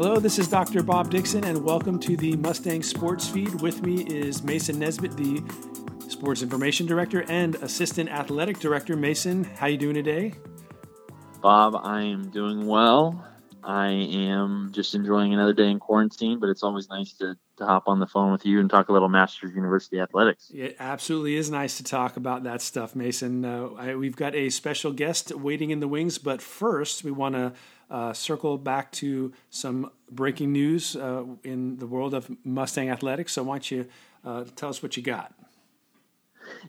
Hello, this is Dr. Bob Dixon, and welcome to the Mustang Sports Feed. With me is Mason Nesbitt, the Sports Information Director and Assistant Athletic Director. Mason, how you doing today? Bob, I am doing well. I am just enjoying another day in quarantine, but it's always nice to, to hop on the phone with you and talk a little Masters University athletics. It absolutely is nice to talk about that stuff, Mason. Uh, I, we've got a special guest waiting in the wings, but first we want to uh, circle back to some breaking news uh, in the world of Mustang athletics. So why don't you uh, tell us what you got?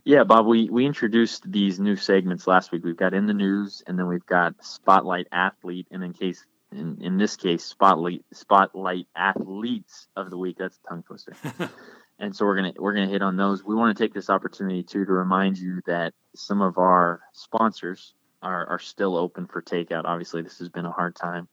Yeah, Bob, we, we introduced these new segments last week. We've got in the news, and then we've got spotlight athlete, and in case in, in this case, spotlight spotlight athletes of the week. That's a tongue twister. and so we're gonna we're gonna hit on those. We want to take this opportunity too to remind you that some of our sponsors are are still open for takeout. Obviously, this has been a hard time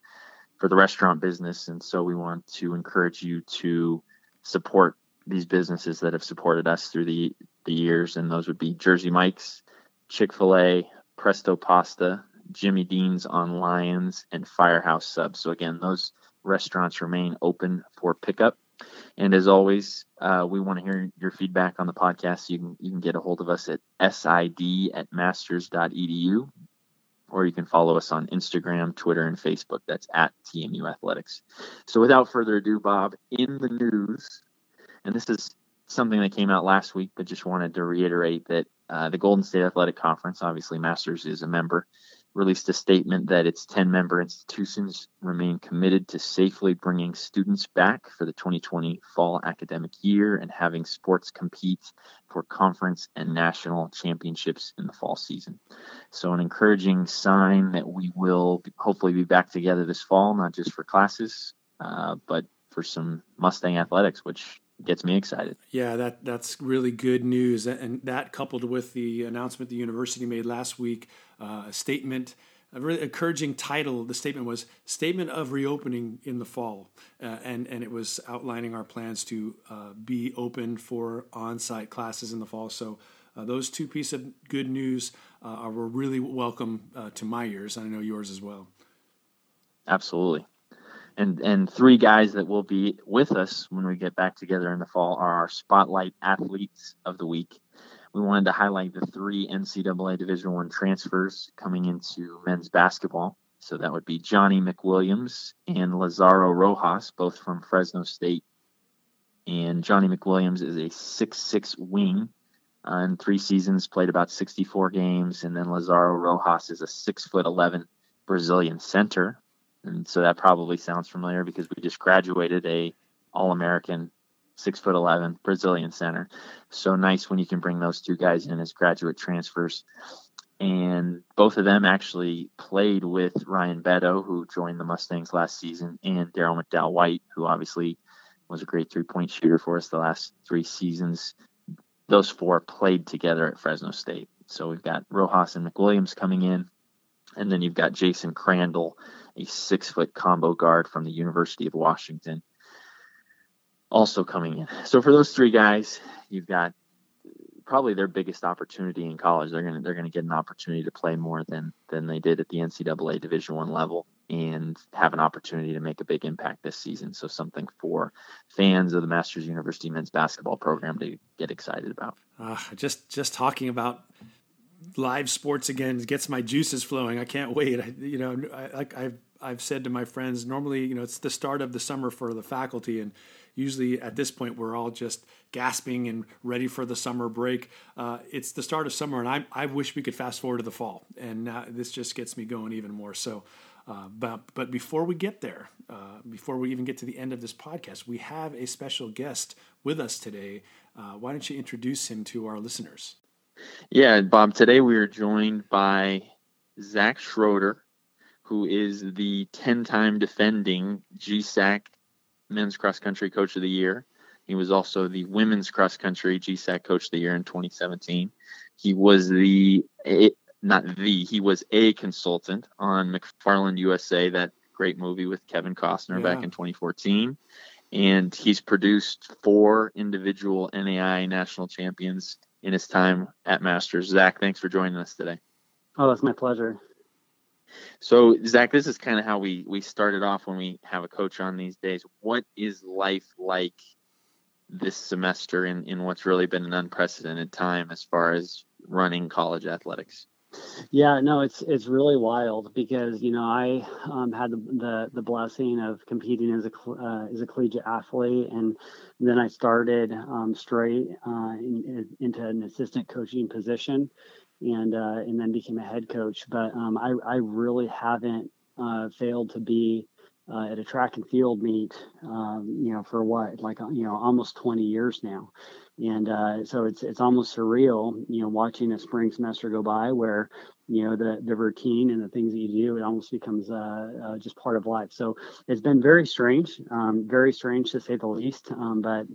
for the restaurant business, and so we want to encourage you to support these businesses that have supported us through the the years, and those would be Jersey Mike's, Chick Fil A, Presto Pasta, Jimmy Dean's on Lyons, and Firehouse Subs. So again, those restaurants remain open for pickup. And as always, uh, we want to hear your feedback on the podcast. You can you can get a hold of us at sid at masters.edu, or you can follow us on Instagram, Twitter, and Facebook. That's at TMU Athletics. So without further ado, Bob, in the news, and this is something that came out last week, but just wanted to reiterate that uh, the Golden State Athletic Conference, obviously Masters is a member, released a statement that its 10 member institutions remain committed to safely bringing students back for the 2020 fall academic year and having sports compete for conference and national championships in the fall season. So, an encouraging sign that we will hopefully be back together this fall, not just for classes, uh, but for some Mustang athletics, which gets me excited. Yeah, that that's really good news, and that coupled with the announcement the university made last week, uh, statement, a really encouraging title. The statement was "Statement of Reopening in the Fall," uh, and and it was outlining our plans to uh, be open for on-site classes in the fall. So. Uh, those two pieces of good news uh, are were really welcome uh, to my ears. and I know yours as well. Absolutely and and three guys that will be with us when we get back together in the fall are our spotlight athletes of the week. We wanted to highlight the three NCAA Division One transfers coming into men's basketball. So that would be Johnny McWilliams and Lazaro Rojas, both from Fresno State. And Johnny McWilliams is a six-six wing. Uh, in three seasons, played about 64 games, and then Lazaro Rojas is a six foot 11 Brazilian center and so that probably sounds familiar because we just graduated a All-American six foot eleven Brazilian center. So nice when you can bring those two guys in as graduate transfers. And both of them actually played with Ryan Beto, who joined the Mustangs last season, and Daryl McDowell White, who obviously was a great three point shooter for us the last three seasons. Those four played together at Fresno State. So we've got Rojas and McWilliams coming in, and then you've got Jason Crandall a six foot combo guard from the University of Washington, also coming in. So for those three guys, you've got probably their biggest opportunity in college. They're gonna they're gonna get an opportunity to play more than than they did at the NCAA Division One level and have an opportunity to make a big impact this season. So something for fans of the Masters University men's basketball program to get excited about. Uh, just just talking about live sports again gets my juices flowing. I can't wait. I, you know, I, I've I've said to my friends, normally, you know, it's the start of the summer for the faculty, and usually at this point we're all just gasping and ready for the summer break. Uh, it's the start of summer, and I, I wish we could fast forward to the fall, and now this just gets me going even more. So, uh, but but before we get there, uh, before we even get to the end of this podcast, we have a special guest with us today. Uh, why don't you introduce him to our listeners? Yeah, Bob. Today we are joined by Zach Schroeder who is the 10 time defending GSAC men's cross country coach of the year. He was also the women's cross country GSAC coach of the year in 2017. He was the, not the, he was a consultant on McFarland USA, that great movie with Kevin Costner yeah. back in 2014. And he's produced four individual NAI national champions in his time at Masters. Zach, thanks for joining us today. Oh, that's my pleasure. So Zach, this is kind of how we we started off when we have a coach on these days. What is life like this semester in in what's really been an unprecedented time as far as running college athletics? Yeah, no, it's it's really wild because you know I um, had the, the, the blessing of competing as a uh, as a collegiate athlete, and then I started um, straight uh, in, in, into an assistant coaching position, and uh, and then became a head coach. But um, I I really haven't uh, failed to be uh, at a track and field meet, um, you know, for what like you know almost 20 years now, and uh, so it's it's almost surreal, you know, watching a spring semester go by where you know the the routine and the things that you do it almost becomes uh, uh, just part of life. So it's been very strange, um, very strange to say the least. Um, but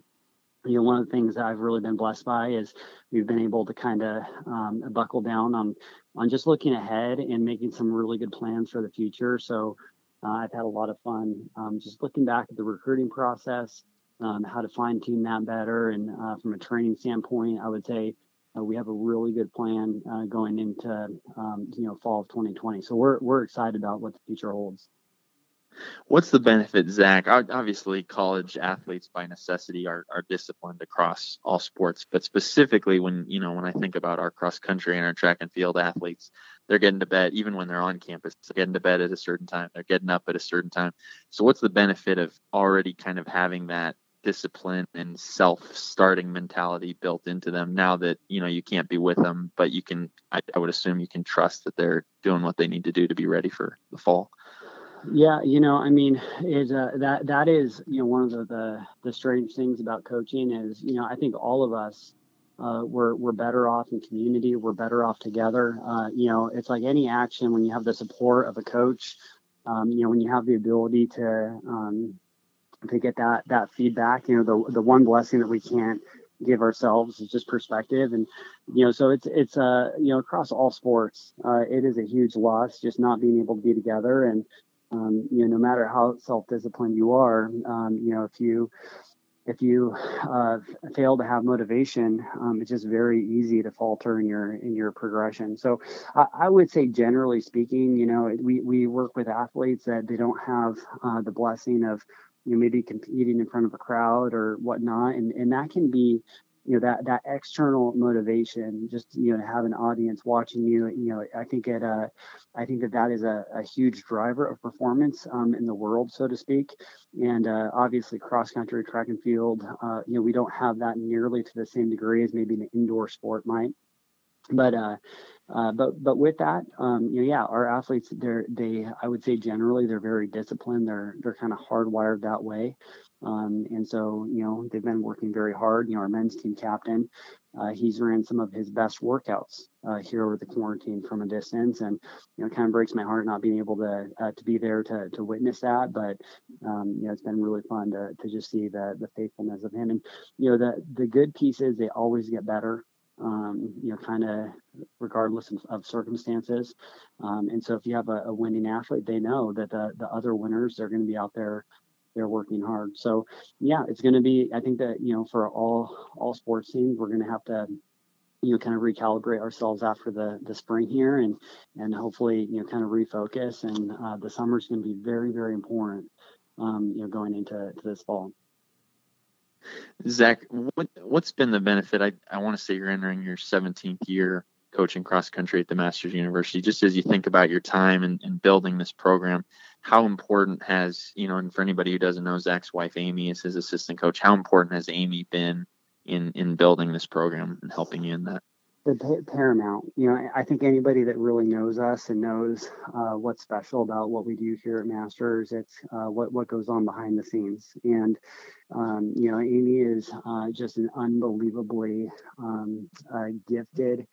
you know, one of the things that I've really been blessed by is we've been able to kind of um, buckle down on on just looking ahead and making some really good plans for the future. So uh, I've had a lot of fun um, just looking back at the recruiting process, um, how to fine tune that better, and uh, from a training standpoint, I would say uh, we have a really good plan uh, going into um, you know fall of 2020. So we're we're excited about what the future holds. What's the benefit, Zach? Obviously, college athletes by necessity are, are disciplined across all sports, but specifically when you know when I think about our cross country and our track and field athletes, they're getting to bed even when they're on campus. They're getting to bed at a certain time. They're getting up at a certain time. So, what's the benefit of already kind of having that discipline and self-starting mentality built into them now that you know you can't be with them, but you can? I, I would assume you can trust that they're doing what they need to do to be ready for the fall. Yeah, you know, I mean, is uh, that that is you know one of the, the, the strange things about coaching is you know I think all of us uh, we're we're better off in community. We're better off together. Uh, you know, it's like any action when you have the support of a coach. Um, you know, when you have the ability to um, to get that that feedback. You know, the the one blessing that we can't give ourselves is just perspective and you know so it's it's uh you know across all sports uh it is a huge loss just not being able to be together and um, you know, no matter how self-disciplined you are, um, you know, if you if you uh, fail to have motivation, um, it's just very easy to falter in your in your progression. So I, I, would say, generally speaking, you know, we we work with athletes that they don't have uh, the blessing of you know maybe competing in front of a crowd or whatnot, and and that can be you know that that external motivation just you know to have an audience watching you you know i think it uh i think that that is a, a huge driver of performance um, in the world so to speak. And uh, obviously cross country track and field uh, you know we don't have that nearly to the same degree as maybe an indoor sport might but uh, uh, but but with that, um, you know, yeah, our athletes, they're they, I would say generally they're very disciplined. They're they're kind of hardwired that way. Um, and so, you know, they've been working very hard. You know, our men's team captain, uh, he's ran some of his best workouts uh, here over the quarantine from a distance, and you know, it kind of breaks my heart not being able to uh, to be there to to witness that. But um, you know, it's been really fun to to just see the the faithfulness of him. And you know, the the good piece is they always get better. Um, you know, kind of regardless of, of circumstances. Um, and so if you have a, a, winning athlete, they know that the, the other winners are going to be out there they're working hard. So yeah, it's going to be. I think that you know for all all sports teams, we're going to have to you know kind of recalibrate ourselves after the the spring here and and hopefully you know kind of refocus. And uh, the summer is going to be very very important. Um, you know, going into to this fall. Zach, what what's been the benefit? I I want to say you're entering your 17th year coaching cross country at the Masters University. Just as you think about your time and, and building this program, how important has you know, and for anybody who doesn't know, Zach's wife Amy is his assistant coach. How important has Amy been in in building this program and helping you in that? The paramount. You know, I think anybody that really knows us and knows uh, what's special about what we do here at Masters, it's uh, what what goes on behind the scenes. And um, you know, Amy is uh, just an unbelievably um, uh, gifted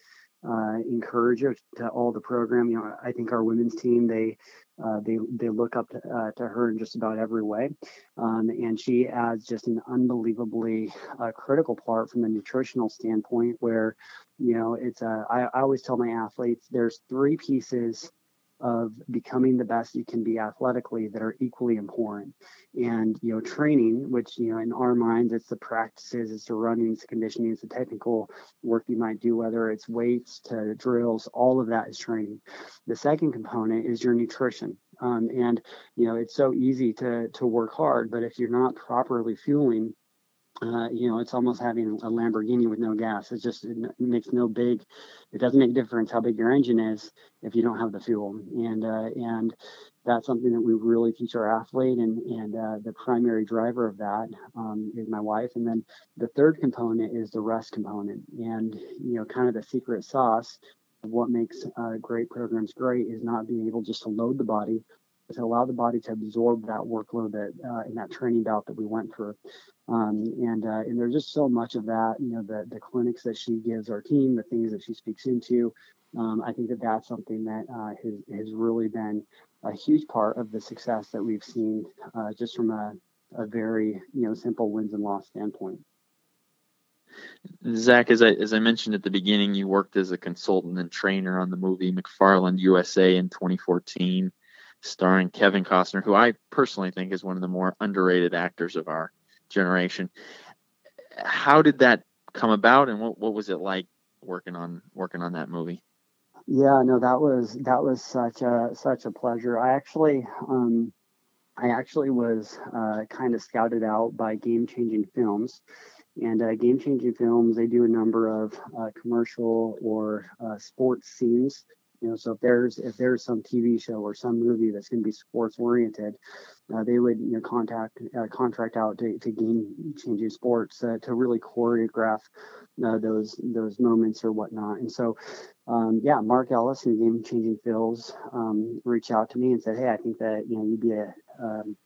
uh, encourager to all the program. You know, I think our women's team they uh, they they look up to, uh, to, her in just about every way, um, and she adds just an unbelievably uh, critical part from a nutritional standpoint. Where you know it's I, I always tell my athletes there's three pieces of becoming the best you can be athletically that are equally important. And, you know, training, which, you know, in our minds, it's the practices, it's the running, it's the conditioning, it's the technical work you might do, whether it's weights to drills, all of that is training. The second component is your nutrition. Um, and, you know, it's so easy to, to work hard, but if you're not properly fueling uh, you know, it's almost having a Lamborghini with no gas. It just it makes no big. It doesn't make a difference how big your engine is if you don't have the fuel. And uh, and that's something that we really teach our athlete. And and uh, the primary driver of that um, is my wife. And then the third component is the rest component. And you know, kind of the secret sauce of what makes uh, great programs great is not being able just to load the body, to allow the body to absorb that workload that uh, in that training bout that we went through. Um, and uh, and there's just so much of that, you know, the the clinics that she gives our team, the things that she speaks into. Um, I think that that's something that uh, has has really been a huge part of the success that we've seen, uh, just from a a very you know simple wins and loss standpoint. Zach, as I as I mentioned at the beginning, you worked as a consultant and trainer on the movie McFarland USA in 2014, starring Kevin Costner, who I personally think is one of the more underrated actors of our generation. How did that come about, and what what was it like working on working on that movie? Yeah, no, that was that was such a such a pleasure. I actually um, I actually was uh, kind of scouted out by Game Changing Films. And uh, Game Changing Films, they do a number of uh, commercial or uh, sports scenes you know, so if there's if there's some TV show or some movie that's going to be sports oriented, uh, they would you know contact uh, contract out to, to game changing sports uh, to really choreograph uh, those those moments or whatnot. And so, um, yeah, Mark Ellis and Game Changing Films um, reached out to me and said, hey, I think that you know you'd be a um,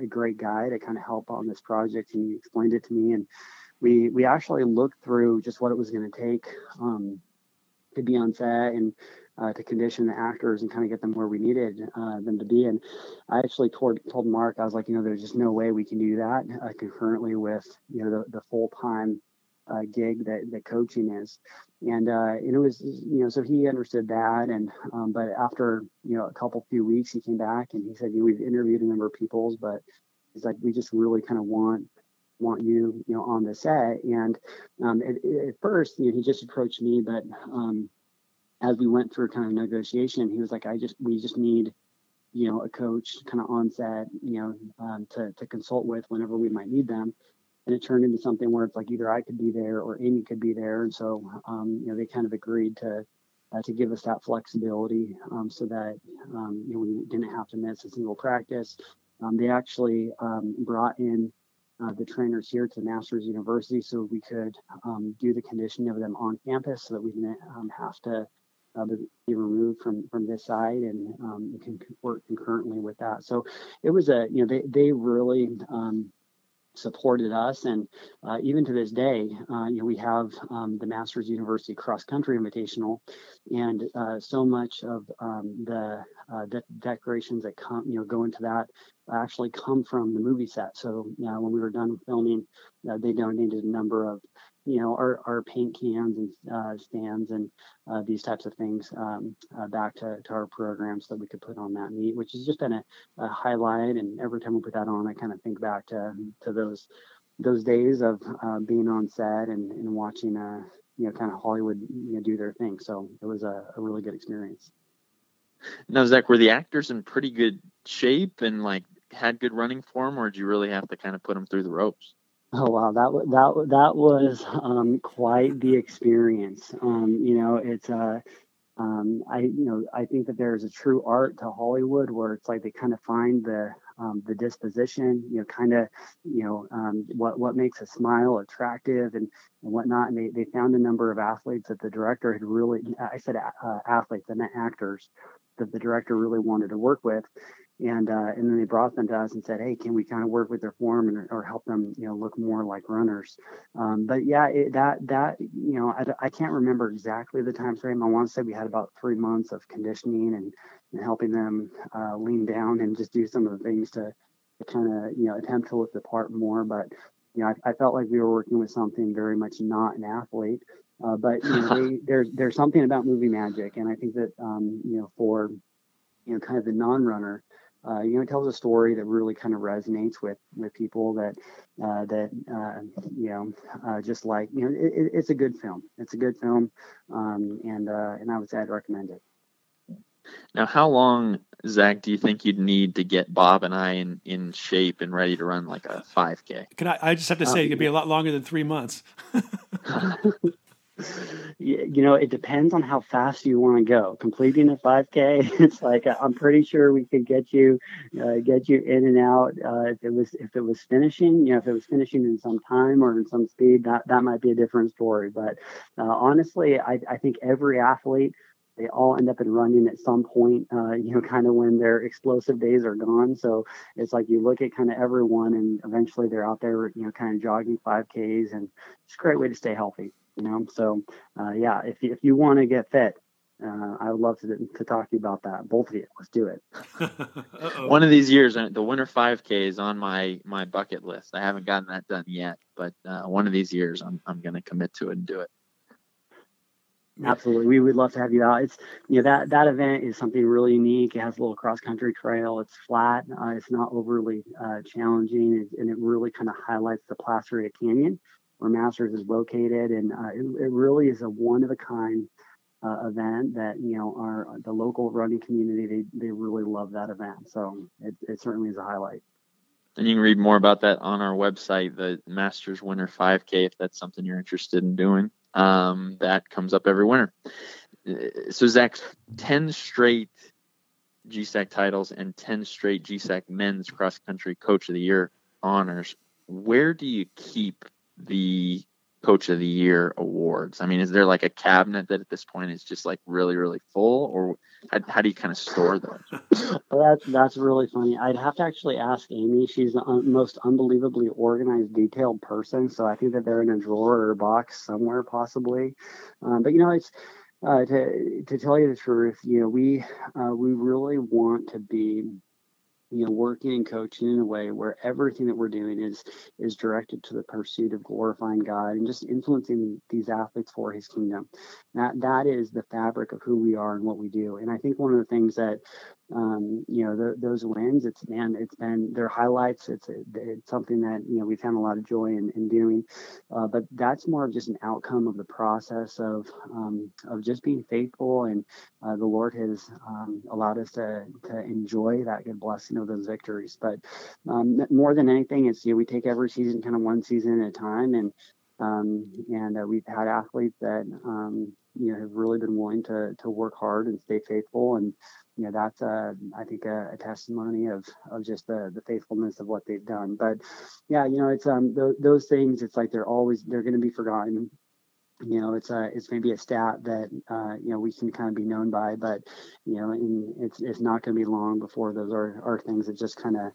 a great guy to kind of help on this project. And he explained it to me, and we we actually looked through just what it was going to take um, to be on set and uh, to condition the actors and kind of get them where we needed uh, them to be. And I actually told, told Mark, I was like, you know, there's just no way we can do that uh, concurrently with, you know, the, the full time uh, gig that, that coaching is. And, uh, and it was, you know, so he understood that. And, um, but after, you know, a couple few weeks, he came back and he said, you know, we've interviewed a number of people's, but he's like, we just really kind of want, want you, you know, on the set. And um, at, at first, you know, he just approached me, but um, as we went through kind of negotiation, he was like, I just, we just need, you know, a coach kind of on set, you know, um, to, to consult with whenever we might need them. And it turned into something where it's like either I could be there or Amy could be there. And so, um, you know, they kind of agreed to, uh, to give us that flexibility um, so that, um, you know, we didn't have to miss a single practice. Um, they actually um, brought in uh, the trainers here to Masters University so we could do the conditioning of them on campus so that we didn't have to uh, be removed from from this side and um, can work concurrently with that. So it was a you know they they really um, supported us and uh, even to this day uh, you know we have um, the masters university cross country invitational and uh, so much of um, the uh, de- decorations that come you know go into that actually come from the movie set so you know, when we were done filming uh, they donated a number of you know our, our paint cans and uh, stands and uh, these types of things um, uh, back to, to our programs that we could put on that meet which has just been a, a, highlight. And every time we put that on i kind of think back to to those those days of uh, being on set and, and watching uh, you know kind of hollywood you know, do their thing. So it was a, a really good experience. Now zach were the actors in pretty good shape and like had good running form or did you really have to kind of put them through the ropes Oh wow, that that that was um, quite the experience. Um, you know, it's uh, um, I you know I think that there's a true art to Hollywood where it's like they kind of find the um, the disposition, you know, kind of you know um, what what makes a smile attractive and, and whatnot. And they, they found a number of athletes that the director had really I said uh, athletes and not actors that the director really wanted to work with and uh, and then they brought them to us and said, "Hey, can we kind of work with their form and or help them, you know, look more like runners?" Um, but yeah, it, that that you know, I, I can't remember exactly the time frame. I want to say we had about three months of conditioning and, and helping them uh, lean down and just do some of the things to, to kind of you know attempt to look the part more. But you know, I, I, felt like we were working with something very much not an athlete. Uh, but you know, they, there's there's something about movie magic, and I think that um, you know for you know, kind of the non-runner, uh, you know, it tells a story that really kind of resonates with with people that uh, that uh, you know uh, just like you know it, it's a good film. It's a good film, um, and uh, and I would say I'd recommend it. Now, how long, Zach, do you think you'd need to get Bob and I in, in shape and ready to run like a 5K? Can I? I just have to say, um, it could be a lot longer than three months. you know, it depends on how fast you want to go. Completing a 5K, it's like I'm pretty sure we could get you, uh, get you in and out. Uh, if it was, if it was finishing, you know, if it was finishing in some time or in some speed, that that might be a different story. But uh, honestly, I, I think every athlete they all end up in running at some point, uh, you know, kind of when their explosive days are gone. So it's like you look at kind of everyone and eventually they're out there, you know, kind of jogging 5Ks and it's a great way to stay healthy, you know. So, uh, yeah, if you, if you want to get fit, uh, I would love to, to talk to you about that. Both of you, let's do it. One of these years, the winter 5K is on my my bucket list. I haven't gotten that done yet, but uh, one of these years, I'm I'm going to commit to it and do it. Absolutely, we would love to have you out. It's you know that that event is something really unique. It has a little cross country trail. It's flat. Uh, it's not overly uh, challenging, and it really kind of highlights the Placerita Canyon where Masters is located, and uh, it, it, really is a one of a kind uh, event that you know our the local running community they they really love that event. So it, it certainly is a highlight. And you can read more about that on our website, the Masters Winter 5K, if that's something you're interested in doing. Um, that comes up every winter. So Zach, ten straight GSAC titles and ten straight GSAC Men's Cross Country Coach of the Year honors. Where do you keep the coach of the year awards? I mean is there like a cabinet that at this point is just like really really full or how, how do you kind of store those? That's that's really funny. I'd have to actually ask amy. She's the un- most unbelievably organized detailed person so i think that they're in a drawer or box somewhere possibly. Um, but you know it's uh, to to tell you the truth, you know, we uh, we really want to be you know working and coaching in a way where everything that we're doing is is directed to the pursuit of glorifying god and just influencing these athletes for his kingdom. That that is the fabric of who we are and what we do. And i think one of the things that um, you know, the, those wins, it's man, it's been their highlights. It's, it's something that, you know, we've had a lot of joy in, in doing, uh, but that's more of just an outcome of the process of, um, of just being faithful. And uh, the Lord has um, allowed us to, to enjoy that good blessing of those victories. But um, more than anything, it's, you know, we take every season kind of one season at a time. And, um, and uh, we've had athletes that, um, you know, have really been willing to, to work hard and stay faithful. And, you know that's a I think a, a, testimony of of just the the faithfulness of what they've done. But yeah, you know it's um th- those things. It's like they're always they're going to be forgotten. You know, it's a it's maybe a stat that uh, you know we can kind of be known by, but you know, it's it's not going to be long before those are are things that just kind of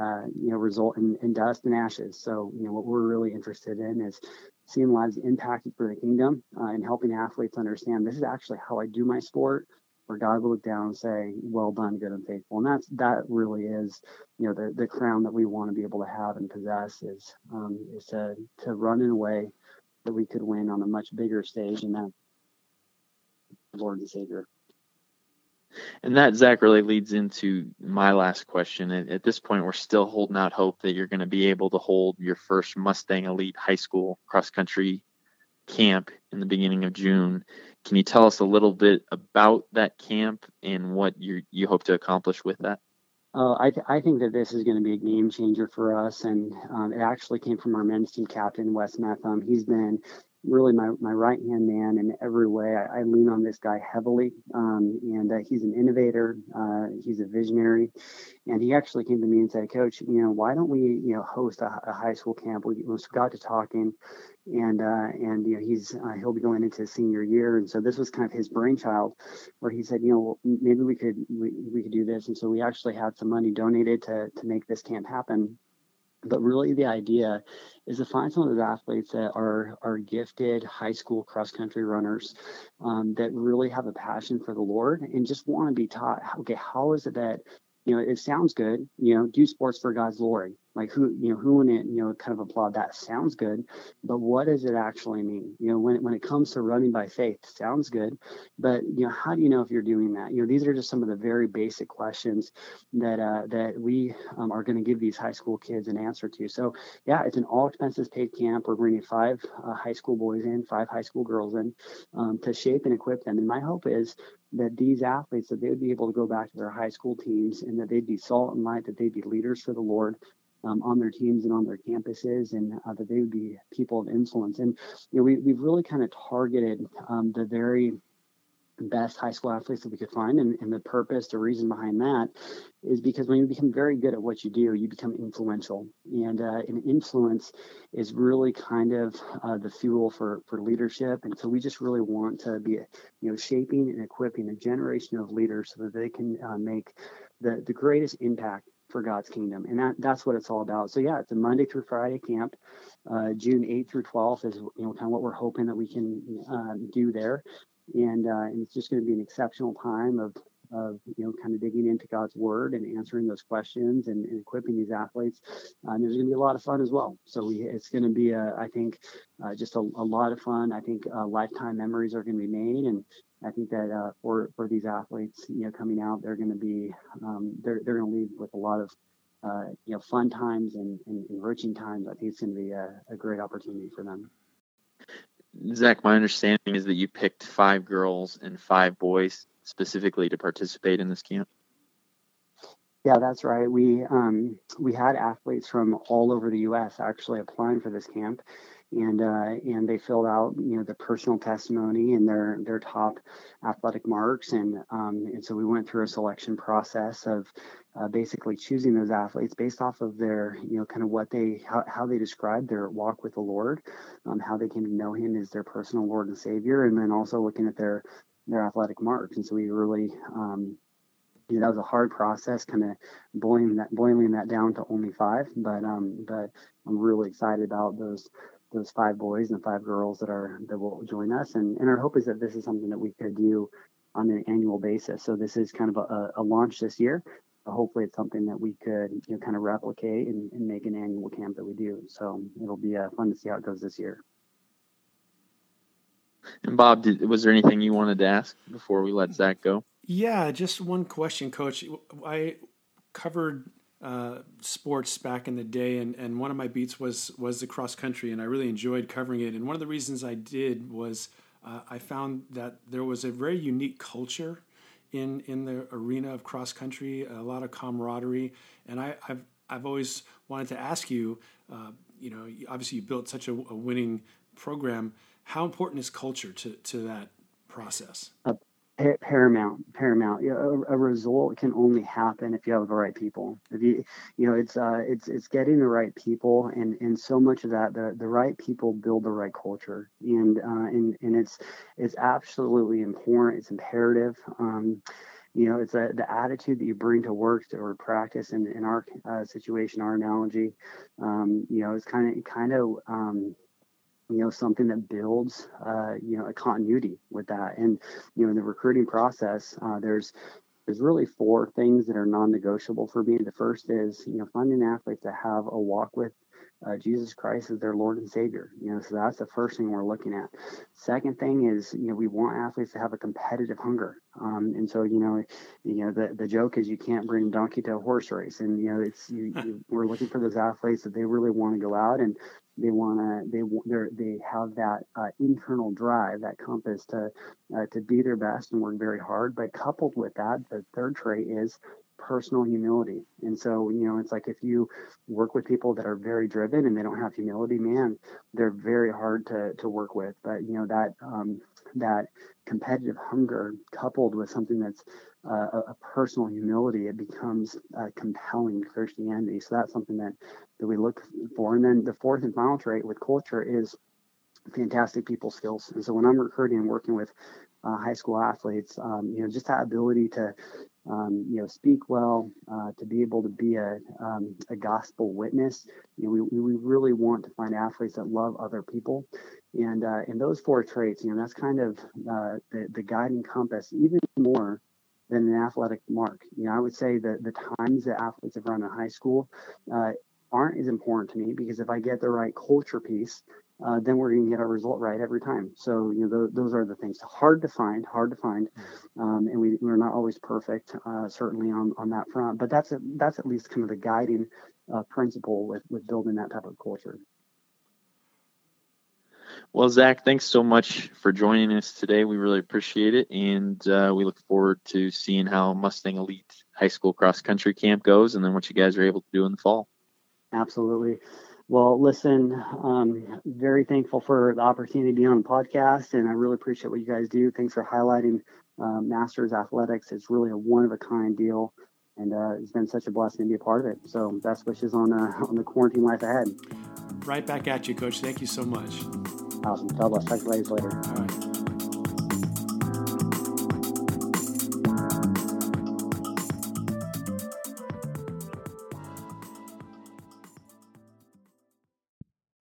uh, you know result in, in dust and ashes. So you know what we're really interested in is seeing lives impacted for the kingdom uh, and helping athletes understand this is actually how I do my sport where God will look down and say, "Well done, good and faithful." And that's that really is, you know, the the crown that we want to be able to have and possess is um, is to to run in a way that we could win on a much bigger stage, and that Lord and Savior. And that Zach really leads into my last question. At, at this point, we're still holding out hope that you're going to be able to hold your first Mustang Elite High School cross country camp in the beginning of June. Can you tell us a little bit about that camp and what you you hope to accomplish with that? Uh, I, th- I think that this is going to be a game changer for us, and um, it actually came from our men's team captain Wes Metham. He's been really my, my right hand man in every way. I, I lean on this guy heavily, um, and uh, he's an innovator. Uh, he's a visionary, and he actually came to me and said, "Coach, you know, why don't we, you know, host a, a high school camp?" We, we got to talking, and uh, and you know he's uh, he'll be going into his senior year, and so this was kind of his brainchild, where he said, you know, maybe we could we, we could do this, and so we actually had some money donated to to make this camp happen. But really, the idea is to find some of those athletes that are are gifted high school cross country runners um, that really have a passion for the Lord and just want to be taught. Okay, how is it that you know it sounds good? You know, do sports for God's glory like who you know who in it you know kind of applaud that? Sounds good. But what does it actually mean? You know when, when it comes to running by faith sounds good. But you know how do you know if you're doing that? You know these are just some of the very basic questions that uh, that we um, are going to give these high school kids an answer to. So yeah it's an all expenses paid camp. We're bringing five uh, high school boys in five high school girls in um, to shape and equip them. And my hope is that these athletes that they would be able to go back to their high school teams and that they'd be salt and light that they'd be leaders for the lord um, on their teams and on their campuses, and uh, that they would be people of influence. And you know, we we've really kind of targeted um, the very best high school athletes that we could find and, and, the purpose the reason behind that is because when you become very good at what you do you become influential and uh, an influence is really kind of uh, the fuel for for leadership and so we just really want to be you know shaping and equipping a generation of leaders so that they can uh, make the the greatest impact for God's kingdom. And that, that's what it's all about. So yeah, it's a Monday through Friday camp. Uh, June 8th through 12th is, you know, kind of what we're hoping that we can um, do there. And, uh, and it's just going to be an exceptional time of, of, you know, kind of digging into God's word and answering those questions and, and equipping these athletes. Uh, and there's going to be a lot of fun as well. So we, it's going to be, a, I think, uh, just a, a, lot of fun. I think uh, lifetime memories are going to be made. And, I think that uh, for for these athletes, you know, coming out, they're going to be um, they're they're going to leave with a lot of uh, you know fun times and, and, enriching times. I think it's going to be a, a great opportunity for them. Zach, my understanding is that you picked five girls and five boys specifically to participate in this camp. Yeah, that's right. We um, we had athletes from all over the U.S. actually applying for this camp, and uh, and they filled out you know the personal testimony and their their top athletic marks and um, and so we went through a selection process of uh, basically choosing those athletes based off of their you know kind of what they how, how they describe their walk with the Lord, um, how they came to know Him as their personal Lord and Savior, and then also looking at their their athletic marks. And so we really um, you know, that was a hard process, kind of boiling that boiling that down to only five. But um, but I'm really excited about those those five boys and five girls that are that will join us. And, and our hope is that this is something that we could do on an annual basis. So this is kind of a, a launch this year. hopefully, it's something that we could you know kind of replicate and, and make an annual camp that we do. So it'll be uh, fun to see how it goes this year. And Bob, did, was there anything you wanted to ask before we let Zach go? Yeah, just one question, Coach. I covered uh, sports back in the day, and, and one of my beats was was the cross country, and I really enjoyed covering it. And one of the reasons I did was uh, I found that there was a very unique culture in in the arena of cross country, a lot of camaraderie, and I, have I've always wanted to ask you. Uh, you know, obviously you built such a, a winning program. How important is culture to to that process? Uh, paramount paramount. A, a, result can only happen if you have the right people. If you you know it's uh it's it's getting the right people and and so much of that the the right people build the right culture. And uh and and it's it's absolutely important it's imperative. Um you know it's a, the attitude that you bring to work or practice in, in our uh, situation our analogy um you know it's kind of kind of um you know something that builds uh, you know a continuity with that. And you know in the recruiting process uh, there's there's really four things that are non-negotiable for me. The first is you know finding athletes that have a walk with uh, Jesus Christ as their Lord and Savior. You know, so that's the first thing we're looking at. Second thing is, you know, we want athletes to have a competitive hunger. Um, and so, you know, you know, the, the joke is you can't bring donkey to a horse race, and you know, it's you, you, we're looking for those athletes that they really want to go out and they want to they they have that uh, internal drive that compass to uh, to be their best and work very hard but coupled with that the third trait is personal humility and so you know it's like if you work with people that are very driven and they don't have humility man they're very hard to to work with but you know that um, that competitive hunger coupled with something that's uh, a, a, personal humility, it becomes uh, compelling Christianity. So that's something that, that we look for. And then the fourth and final trait with culture is fantastic people skills. And so when I'm recruiting and working with uh, high school athletes, um, you know, just that ability to, um, you know, speak well, uh, to be able to be a, um, a gospel witness. You know, we, we really want to find athletes that love other people. And, uh, those four traits, you know, that's kind of uh, the, the guiding compass, even more than an athletic mark. You know, I would say that the times that athletes have run in high school, uh, aren't as important to me because if I get the right culture piece, uh, then we're going to get our result right every time. So you know, th- those are the things. Hard to find, hard to find, um, and we we're not always perfect, uh, certainly on on that front. But that's a, that's at least kind of the guiding uh, principle with with building that type of culture. Well, Zach, thanks so much for joining us today. We really appreciate it, and uh, we look forward to seeing how Mustang Elite High School Cross Country Camp goes, and then what you guys are able to do in the fall. Absolutely. Well, listen, um, very thankful for the opportunity to be on the podcast, and I really appreciate what you guys do. Thanks for highlighting uh, Masters Athletics. It's really a one of a kind deal, and uh, it's been such a blessing to be a part of it. So, best wishes on uh, on the quarantine life ahead. Right back at you, Coach. Thank you so much. Awesome. God bless. Talk to you later. All right.